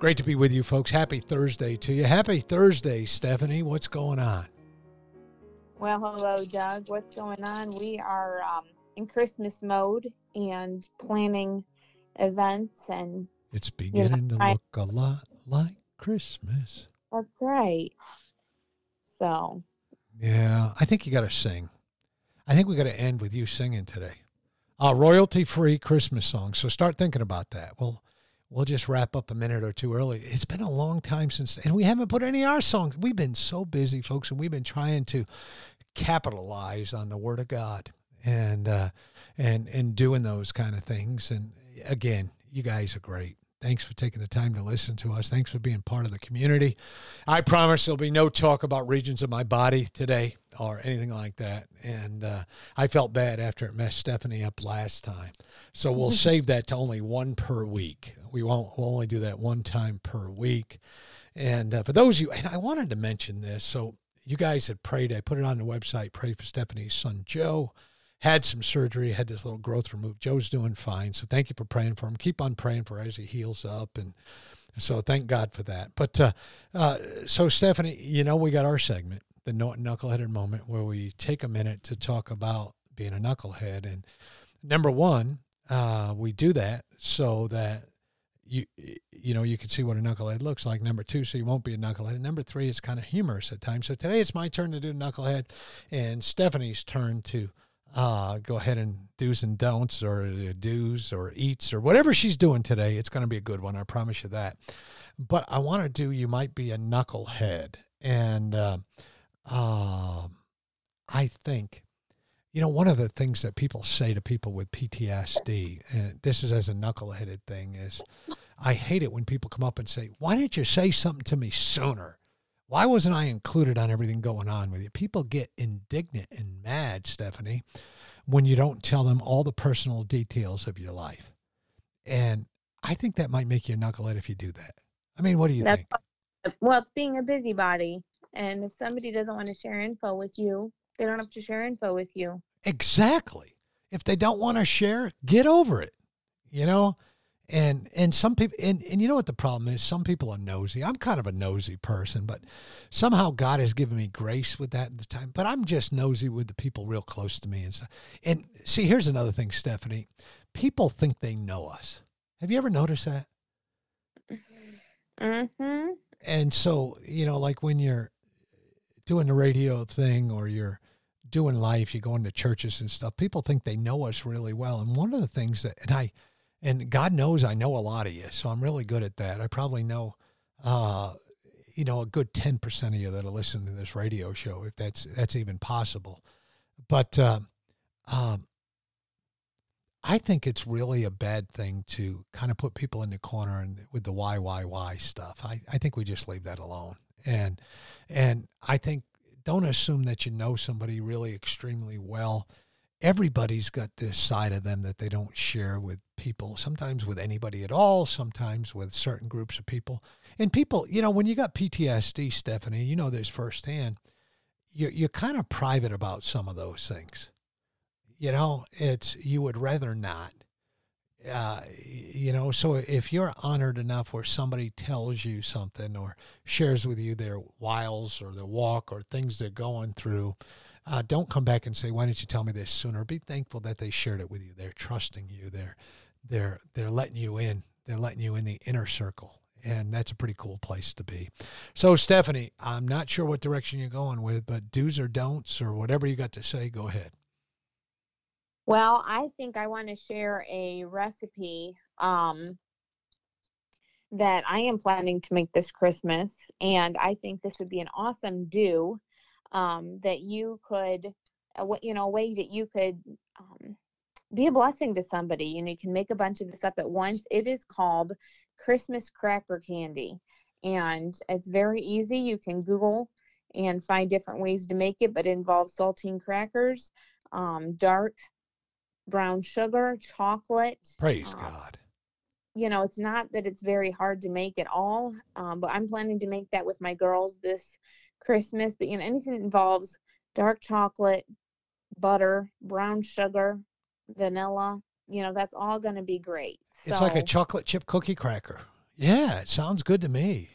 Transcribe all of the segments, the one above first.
Great to be with you, folks. Happy Thursday to you. Happy Thursday, Stephanie. What's going on? Well, hello, Doug. What's going on? We are um, in Christmas mode and planning events, and it's beginning you know, to look a lot like Christmas. That's right. So, yeah, I think you got to sing. I think we got to end with you singing today. A royalty free Christmas song. So start thinking about that. Well, we'll just wrap up a minute or two early. It's been a long time since, and we haven't put any of our songs. We've been so busy, folks, and we've been trying to capitalize on the Word of God and uh, and and doing those kind of things. And again, you guys are great. Thanks for taking the time to listen to us. Thanks for being part of the community. I promise there'll be no talk about regions of my body today or anything like that. And uh, I felt bad after it messed Stephanie up last time. So we'll save that to only one per week. We won't, we'll only do that one time per week. And uh, for those of you, and I wanted to mention this. So you guys had prayed, I put it on the website, pray for Stephanie's son, Joe had some surgery, had this little growth removed. Joe's doing fine. So thank you for praying for him. Keep on praying for as he heals up. And so thank God for that. But uh, uh, so, Stephanie, you know, we got our segment, the knuckleheaded moment, where we take a minute to talk about being a knucklehead. And number one, uh, we do that so that you you know you can see what a knucklehead looks like. Number two, so you won't be a knucklehead. And number three, it's kind of humorous at times. So today it's my turn to do knucklehead, and Stephanie's turn to uh, go ahead and do's and don'ts or do's or eats or whatever she's doing today. It's going to be a good one. I promise you that. But I want to do, you might be a knucklehead. And uh, uh, I think, you know, one of the things that people say to people with PTSD, and this is as a knuckleheaded thing, is I hate it when people come up and say, Why didn't you say something to me sooner? Why wasn't I included on everything going on with you? People get indignant and mad, Stephanie, when you don't tell them all the personal details of your life. And I think that might make you a knucklehead if you do that. I mean, what do you That's, think? Well, it's being a busybody. And if somebody doesn't want to share info with you, they don't have to share info with you. Exactly. If they don't want to share, get over it. You know, and and some people and, and you know what the problem is some people are nosy i'm kind of a nosy person but somehow god has given me grace with that at the time but i'm just nosy with the people real close to me and stuff and see here's another thing stephanie people think they know us have you ever noticed that mm-hmm. and so you know like when you're doing the radio thing or you're doing life you're going to churches and stuff people think they know us really well and one of the things that and i and God knows I know a lot of you, so I'm really good at that. I probably know, uh, you know, a good ten percent of you that are listening to this radio show, if that's that's even possible. But uh, um, I think it's really a bad thing to kind of put people in the corner and with the why, why, why stuff. I, I think we just leave that alone. And and I think don't assume that you know somebody really extremely well everybody's got this side of them that they don't share with people, sometimes with anybody at all, sometimes with certain groups of people. And people, you know, when you got PTSD, Stephanie, you know this firsthand, you're, you're kind of private about some of those things. You know, it's, you would rather not. Uh, you know, so if you're honored enough where somebody tells you something or shares with you their wiles or their walk or things they're going through, uh, don't come back and say, "Why didn't you tell me this sooner?" Be thankful that they shared it with you. They're trusting you. They're they're they're letting you in. They're letting you in the inner circle, and that's a pretty cool place to be. So, Stephanie, I'm not sure what direction you're going with, but do's or don'ts or whatever you got to say, go ahead. Well, I think I want to share a recipe um, that I am planning to make this Christmas, and I think this would be an awesome do um, that you could, uh, you know, a way that you could um, be a blessing to somebody. You you can make a bunch of this up at once. It is called Christmas cracker candy, and it's very easy. You can Google and find different ways to make it, but it involves saltine crackers, um, dark brown sugar, chocolate. Praise uh, God you know, it's not that it's very hard to make at all, um, but I'm planning to make that with my girls this Christmas. But you know, anything that involves dark chocolate, butter, brown sugar, vanilla, you know, that's all going to be great. It's like a chocolate chip cookie cracker. Yeah, it sounds good to me.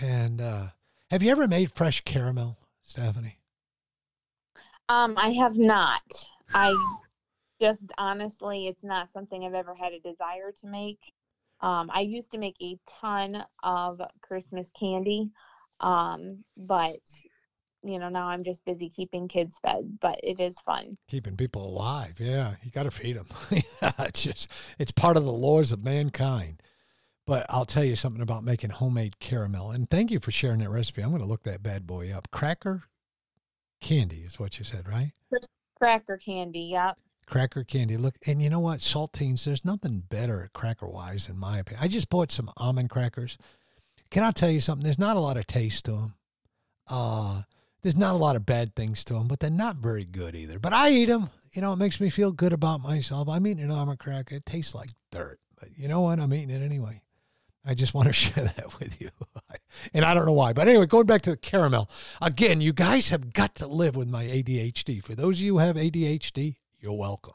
And uh, have you ever made fresh caramel, Stephanie? Um, I have not. I just honestly, it's not something I've ever had a desire to make. Um, I used to make a ton of Christmas candy, um, but you know now I'm just busy keeping kids fed. But it is fun keeping people alive. Yeah, you got to feed them. yeah, it's just it's part of the laws of mankind. But I'll tell you something about making homemade caramel. And thank you for sharing that recipe. I'm going to look that bad boy up. Cracker candy is what you said, right? Cracker candy. Yep cracker candy. Look, and you know what? Saltines, there's nothing better cracker wise, in my opinion. I just bought some almond crackers. Can I tell you something? There's not a lot of taste to them. Uh, there's not a lot of bad things to them, but they're not very good either. But I eat them. You know, it makes me feel good about myself. I'm eating an almond cracker. It tastes like dirt, but you know what? I'm eating it anyway. I just want to share that with you. and I don't know why. But anyway, going back to the caramel. Again, you guys have got to live with my ADHD. For those of you who have ADHD, you're welcome.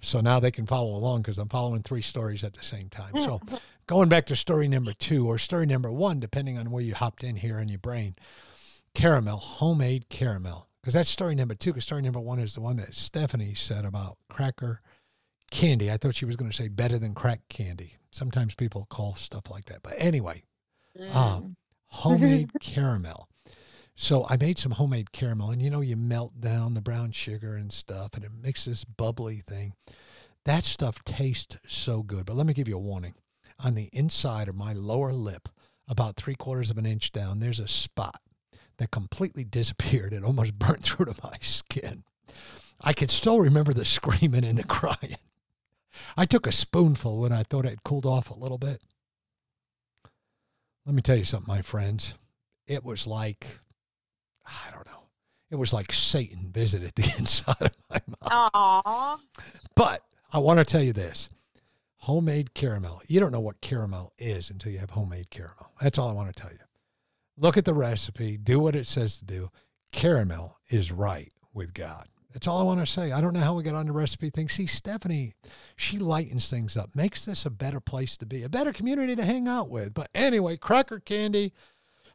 So now they can follow along because I'm following three stories at the same time. So going back to story number two or story number one, depending on where you hopped in here in your brain, caramel, homemade caramel. Because that's story number two. Because story number one is the one that Stephanie said about cracker candy. I thought she was going to say better than crack candy. Sometimes people call stuff like that. But anyway, mm. um, homemade caramel. So I made some homemade caramel, and you know, you melt down the brown sugar and stuff, and it makes this bubbly thing. That stuff tastes so good. But let me give you a warning. On the inside of my lower lip, about three quarters of an inch down, there's a spot that completely disappeared. It almost burnt through to my skin. I can still remember the screaming and the crying. I took a spoonful when I thought it had cooled off a little bit. Let me tell you something, my friends. It was like I don't know. It was like Satan visited the inside of my mouth. Aww. But I want to tell you this homemade caramel. You don't know what caramel is until you have homemade caramel. That's all I want to tell you. Look at the recipe, do what it says to do. Caramel is right with God. That's all I want to say. I don't know how we got on the recipe thing. See, Stephanie, she lightens things up, makes this a better place to be, a better community to hang out with. But anyway, cracker candy,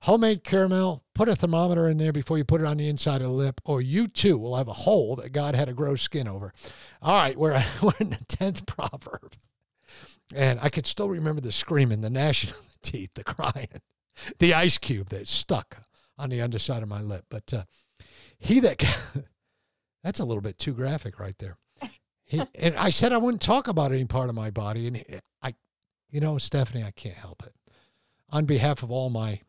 homemade caramel, put a thermometer in there before you put it on the inside of the lip, or you too will have a hole that God had to grow skin over. All right, we're, we're in the 10th proverb. And I could still remember the screaming, the gnashing of the teeth, the crying, the ice cube that stuck on the underside of my lip. But uh, he that, that's a little bit too graphic right there. He, and I said I wouldn't talk about any part of my body. And I, you know, Stephanie, I can't help it. On behalf of all my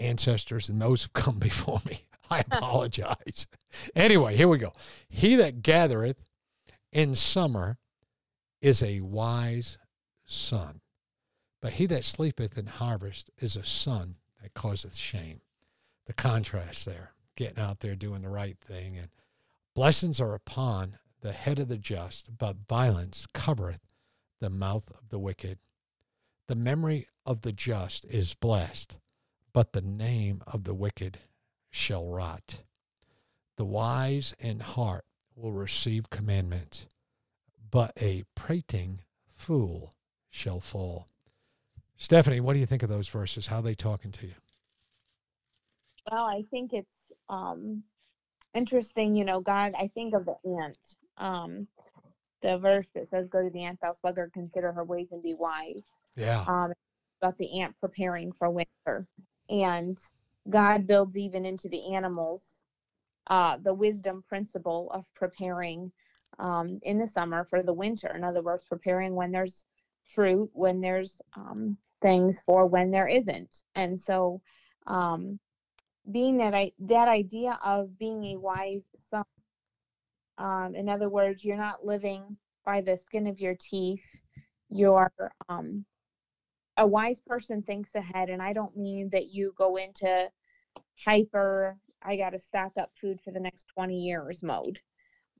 ancestors and those who've come before me. I apologize. anyway, here we go. He that gathereth in summer is a wise son, but he that sleepeth in harvest is a son that causeth shame. The contrast there, getting out there doing the right thing. And blessings are upon the head of the just, but violence covereth the mouth of the wicked. The memory of the just is blessed, but the name of the wicked shall rot. The wise in heart will receive commandments, but a prating fool shall fall. Stephanie, what do you think of those verses? How are they talking to you? Well, I think it's um, interesting. You know, God, I think of the ant. Um, the verse that says, Go to the ant, thou sluggard, consider her ways and be wise. Yeah. Um, about the ant preparing for winter and God builds even into the animals uh, the wisdom principle of preparing um, in the summer for the winter. In other words, preparing when there's fruit, when there's um, things for when there isn't. And so, um, being that I that idea of being a wise son, um, in other words, you're not living by the skin of your teeth. You're um, a wise person thinks ahead, and I don't mean that you go into hyper. I got to stock up food for the next 20 years mode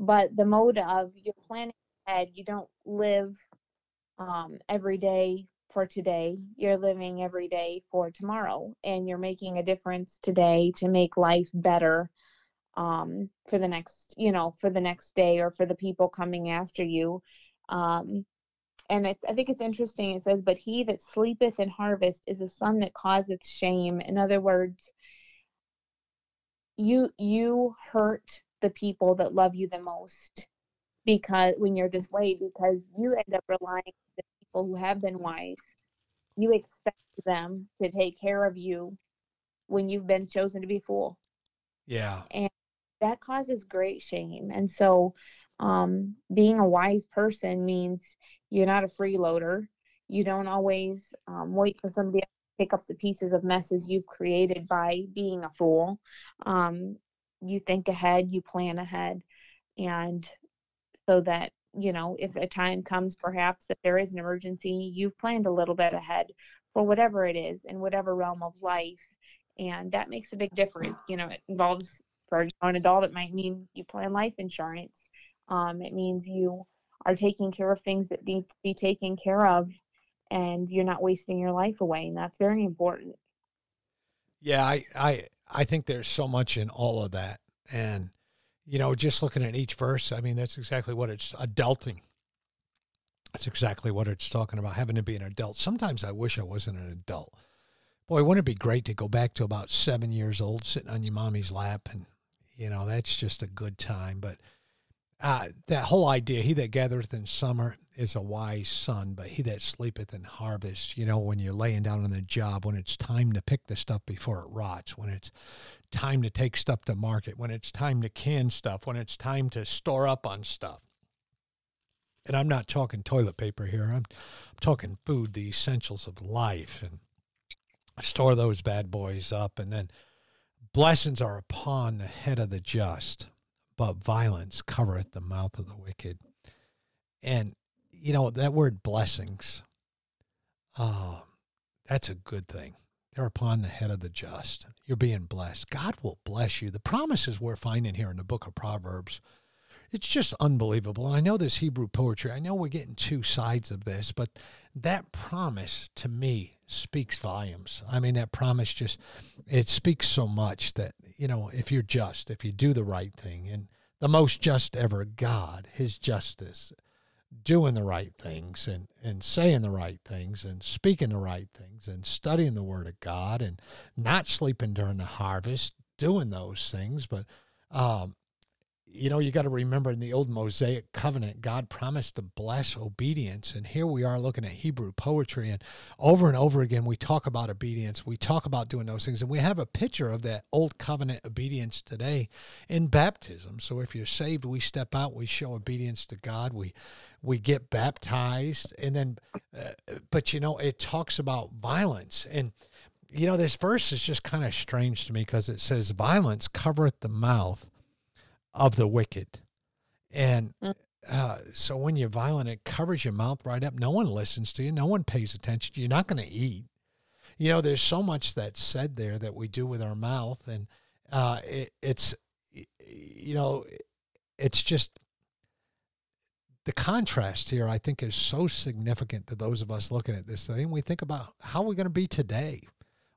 but the mode of you're planning ahead you don't live um, every day for today you're living every day for tomorrow and you're making a difference today to make life better um, for the next you know for the next day or for the people coming after you um, and it's, i think it's interesting it says but he that sleepeth in harvest is a son that causeth shame. In other words you you hurt the people that love you the most because when you're this way because you end up relying on the people who have been wise. You expect them to take care of you when you've been chosen to be fool. Yeah. And that causes great shame. And so um, being a wise person means you're not a freeloader. You don't always um, wait for somebody else to pick up the pieces of messes you've created by being a fool. Um, you think ahead, you plan ahead, and so that you know if a time comes perhaps that there is an emergency you've planned a little bit ahead for whatever it is in whatever realm of life and that makes a big difference. You know it involves for an adult it might mean you plan life insurance. Um, it means you are taking care of things that need to be taken care of and you're not wasting your life away and that's very important yeah i i I think there's so much in all of that. And, you know, just looking at each verse, I mean, that's exactly what it's adulting. That's exactly what it's talking about, having to be an adult. Sometimes I wish I wasn't an adult. Boy, wouldn't it be great to go back to about seven years old, sitting on your mommy's lap, and you know that's just a good time. But uh, that whole idea, he that gathereth in summer is a wise son, but he that sleepeth in harvest, you know, when you're laying down on the job, when it's time to pick the stuff before it rots, when it's time to take stuff to market, when it's time to can stuff, when it's time to store up on stuff. And I'm not talking toilet paper here. I'm, I'm talking food, the essentials of life, and store those bad boys up. And then blessings are upon the head of the just, but violence covereth the mouth of the wicked. And you know, that word blessings, uh, that's a good thing. They're upon the head of the just. You're being blessed. God will bless you. The promises we're finding here in the book of Proverbs, it's just unbelievable. I know this Hebrew poetry, I know we're getting two sides of this, but that promise to me speaks volumes. I mean, that promise just, it speaks so much that, you know, if you're just, if you do the right thing, and the most just ever God, his justice, doing the right things and, and saying the right things and speaking the right things and studying the word of God and not sleeping during the harvest, doing those things. But um, you know, you got to remember in the old Mosaic covenant, God promised to bless obedience. And here we are looking at Hebrew poetry. And over and over again, we talk about obedience. We talk about doing those things. And we have a picture of that old covenant obedience today in baptism. So if you're saved, we step out, we show obedience to God, we, we get baptized. And then, uh, but you know, it talks about violence. And, you know, this verse is just kind of strange to me because it says, Violence covereth the mouth of the wicked. And mm. uh, so when you're violent, it covers your mouth right up. No one listens to you. No one pays attention. You're not going to eat. You know, there's so much that's said there that we do with our mouth, and uh, it, it's, you know, it's just the contrast here. I think is so significant to those of us looking at this thing. We think about how we're going to be today.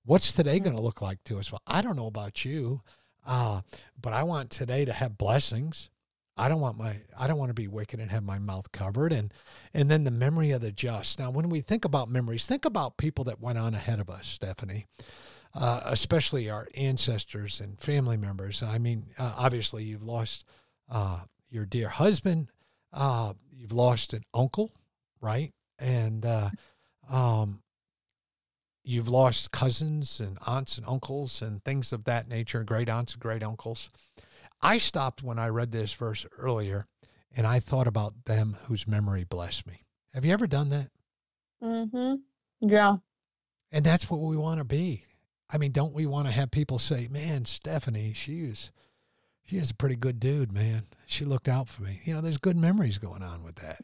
What's today mm. going to look like to us? Well, I don't know about you. Uh, but I want today to have blessings. I don't want my I don't want to be wicked and have my mouth covered and and then the memory of the just. Now when we think about memories, think about people that went on ahead of us, Stephanie. Uh, especially our ancestors and family members. And I mean, uh, obviously, you've lost uh, your dear husband, uh, you've lost an uncle, right? And uh, um, you've lost cousins and aunts and uncles and things of that nature, great aunts and great uncles. I stopped when I read this verse earlier and I thought about them whose memory blessed me. Have you ever done that? Mm Mhm. Yeah. And that's what we want to be. I mean, don't we want to have people say, "Man, Stephanie, she was, she was a pretty good dude, man. She looked out for me." You know, there's good memories going on with that.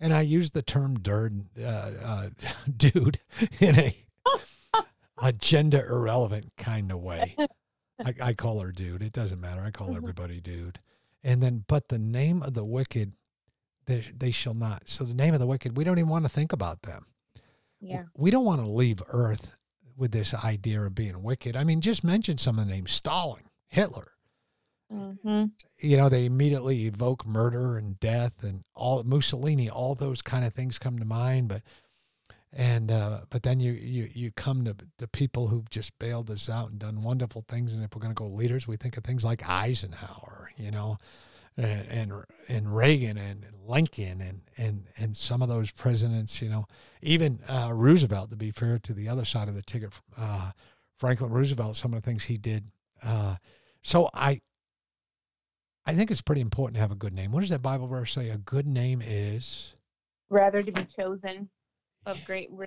And I use the term "dirt," uh, uh, dude, in a a gender irrelevant kind of way. I, I call her dude. It doesn't matter. I call Mhm. everybody dude. And then, but the name of the wicked, they, they shall not. So the name of the wicked, we don't even want to think about them. Yeah. We don't want to leave Earth with this idea of being wicked. I mean, just mention some of the names Stalin, Hitler. Mhm. You know, they immediately evoke murder and death and all Mussolini, all those kind of things come to mind. But and uh, but then you you you come to the people who've just bailed us out and done wonderful things. And if we're going to go leaders, we think of things like Eisenhower, you know, and and, and Reagan and Lincoln and and and some of those presidents, you know, even uh, Roosevelt. To be fair to the other side of the ticket, uh, Franklin Roosevelt, some of the things he did. Uh, so I. I think it's pretty important to have a good name. What does that Bible verse say? A good name is Rather to be chosen of great ri-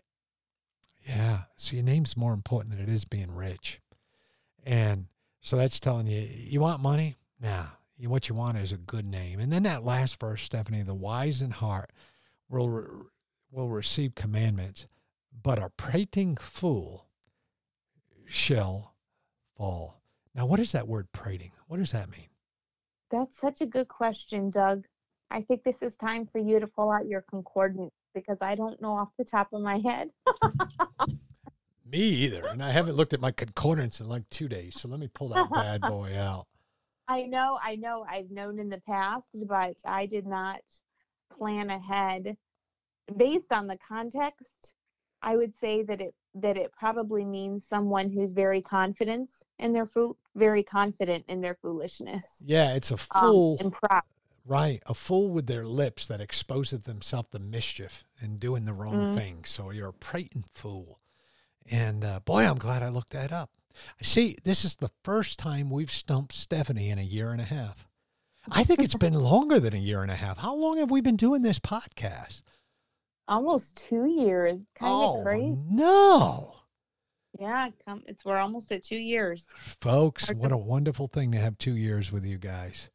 Yeah. So your name's more important than it is being rich. And so that's telling you, you want money? Nah. You, what you want is a good name. And then that last verse, Stephanie, the wise in heart will, re- will receive commandments, but a prating fool shall fall. Now, what is that word prating? What does that mean? That's such a good question, Doug. I think this is time for you to pull out your concordance because I don't know off the top of my head. Me either. And I haven't looked at my concordance in like two days. So let me pull that bad boy out. I know, I know, I've known in the past, but I did not plan ahead. Based on the context, I would say that it that it probably means someone who's very confident in their fool, very confident in their foolishness. Yeah, it's a um, fool. and proud. Right, a fool with their lips that exposes themselves to mischief and doing the wrong Mhm. thing. So you're a prating fool. And uh, boy, I'm glad I looked that up. See, this is the first time we've stumped Stephanie in a year and a half. I think it's been longer than a year and a half. How long have we been doing this podcast? Almost two years. Kind of oh crazy. no, Yeah, come it's we're almost at two years. folks! Hard What a wonderful thing to have two years with you guys.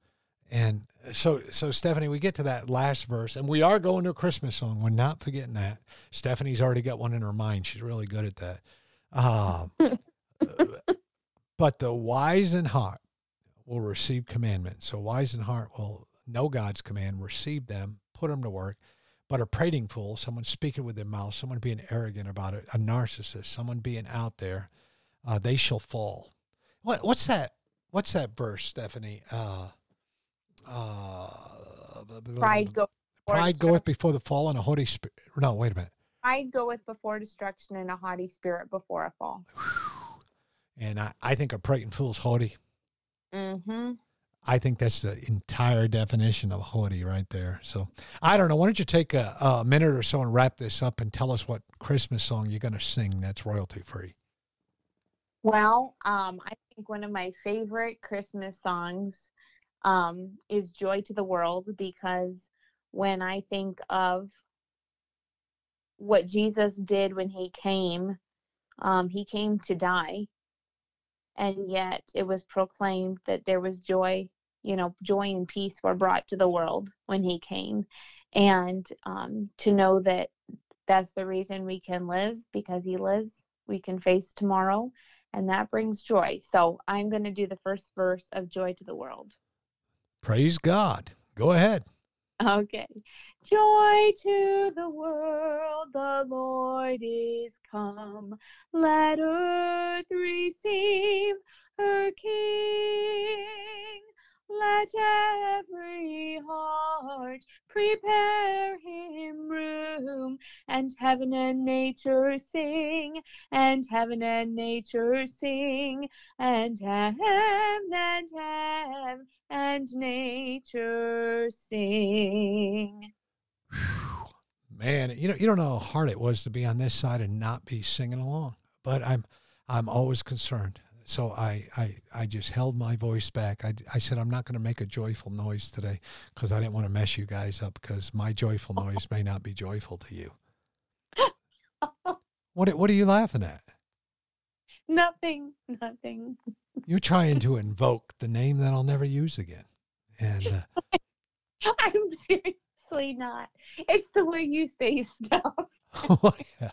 And so, so Stephanie, we get to that last verse, and we are going to a Christmas song. We're not forgetting that. Stephanie's already got one in her mind. She's really good at that. Um, but the wise in heart will receive commandments. So wise in heart will know God's command, receive them, put them to work. But a prating fool, someone speaking with their mouth, someone being arrogant about it, a narcissist, someone being out there, uh, they shall fall. What what's that? What's that verse, Stephanie? Uh, uh, Pride go before Pride goeth before the fall, and a haughty spirit. No, wait a minute. Pride goeth before destruction and a haughty spirit before a fall. And I, I think a prating fool's haughty. Mm-hmm. I think that's the entire definition of haughty right there. So I don't know. Why don't you take a, a minute or so and wrap this up and tell us what Christmas song you're going to sing that's royalty free? Well, um, I think one of my favorite Christmas songs um, is Joy to the World because when I think of what Jesus did when he came, um, he came to die. And yet it was proclaimed that there was joy, you know, joy and peace were brought to the world when he came. And um, to know that that's the reason we can live because he lives, we can face tomorrow and that brings joy. So I'm going to do the first verse of Joy to the World. Praise God. Go ahead. Okay. Joy to the world, the Lord is come. Let earth receive her King. Let every heart prepare him room, and heaven and nature sing, and heaven and nature sing, and heaven and heaven and nature sing. Man, you know, you don't know how hard it was to be on this side and not be singing along. But I'm, I'm always concerned. So I, I, I just held my voice back. I, I said, I'm not going to make a joyful noise today because I didn't want to mess you guys up because my joyful noise may not be joyful to you. what, what are you laughing at? Nothing, nothing. You're trying to invoke the name that I'll never use again. And uh, I'm seriously not. It's the way you say stuff. oh, yeah.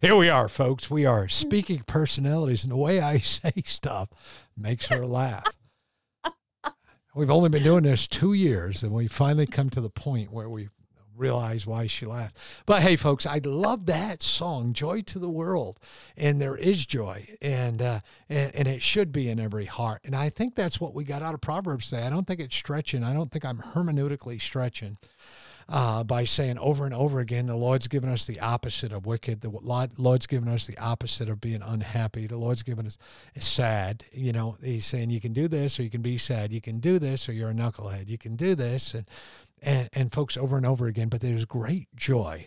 Here we are, folks. We are speaking personalities, and the way I say stuff makes her laugh. We've only been doing this two years, and we finally come to the point where we realize why she laughed. But hey, folks, I love that song, "Joy to the World," and there is joy, and uh, and, and it should be in every heart. And I think that's what we got out of Proverbs today. I don't think it's stretching. I don't think I'm hermeneutically stretching uh, by saying over and over again, the Lord's given us the opposite of wicked. The Lord's given us the opposite of being unhappy. The Lord's given us sad. You know, He's saying you can do this or you can be sad. You can do this or you're a knucklehead. You can do this and and and folks over and over again. But there's great joy.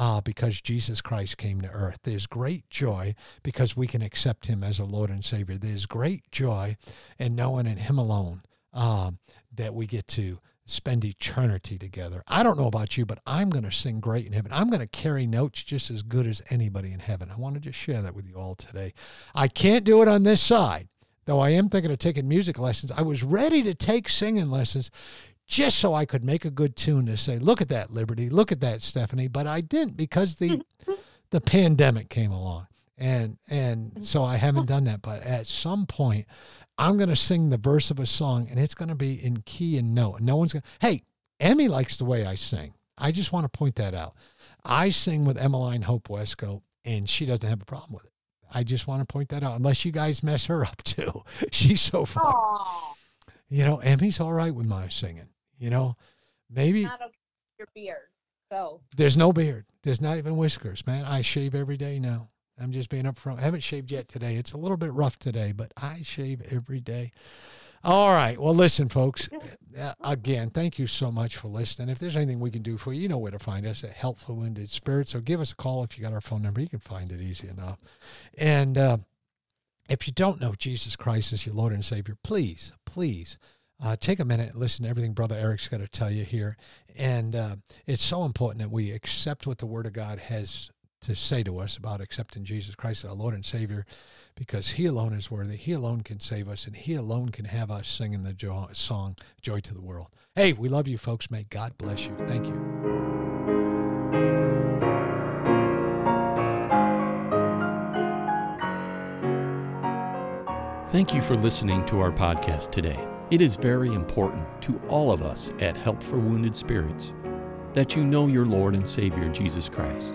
Uh, because Jesus Christ came to earth. There's great joy because we can accept him as a Lord and Savior. There's great joy in knowing in him alone um, that we get to spend eternity together. I don't know about you, but I'm going to sing great in heaven. I'm going to carry notes just as good as anybody in heaven. I want to just share that with you all today. I can't do it on this side, though I am thinking of taking music lessons. I was ready to take singing lessons just so I could make a good tune to say, look at that, Liberty, look at that, Stephanie. But I didn't because the the pandemic came along. And and mm-hmm. so I haven't done that. But at some point, I'm going to sing the verse of a song and it's going to be in key and note. No one's going to, hey, Emmy likes the way I sing. I just want to point that out. I sing with Emmeline Hope Wesco and she doesn't have a problem with it. I just want to point that out, unless you guys mess her up too. She's so far. Aww. You know, Emmy's all right with my singing. You know, maybe. Not okay your beard. So. There's no beard. There's not even whiskers, man. I shave every day now. I'm just being upfront. I haven't shaved yet today. It's a little bit rough today, but I shave every day. All right. Well, listen, folks. Uh, again, thank you so much for listening. If there's anything we can do for you, you know where to find us at Help for Wounded Spirits. So give us a call if you got our phone number. You can find it easy enough. And uh, if you don't know Jesus Christ as your Lord and Savior, please, please. Uh, take a minute and listen to everything Brother Eric's got to tell you here. And uh, it's so important that we accept what the Word of God has to say to us about accepting Jesus Christ as our Lord and Savior because He alone is worthy. He alone can save us, and He alone can have us singing the jo- song Joy to the World. Hey, we love you, folks. May God bless you. Thank you. Thank you for listening to our podcast today. It is very important to all of us at Help for Wounded Spirits that you know your Lord and Savior Jesus Christ.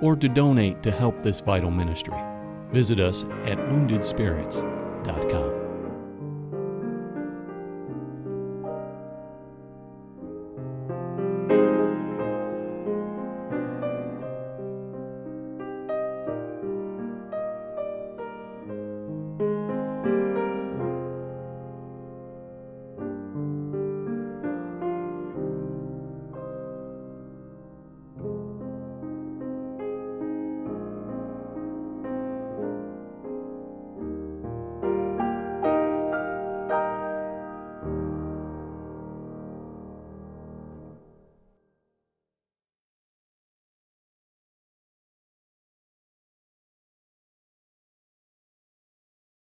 or to donate to help this vital ministry. Visit us at woundedspirits.com.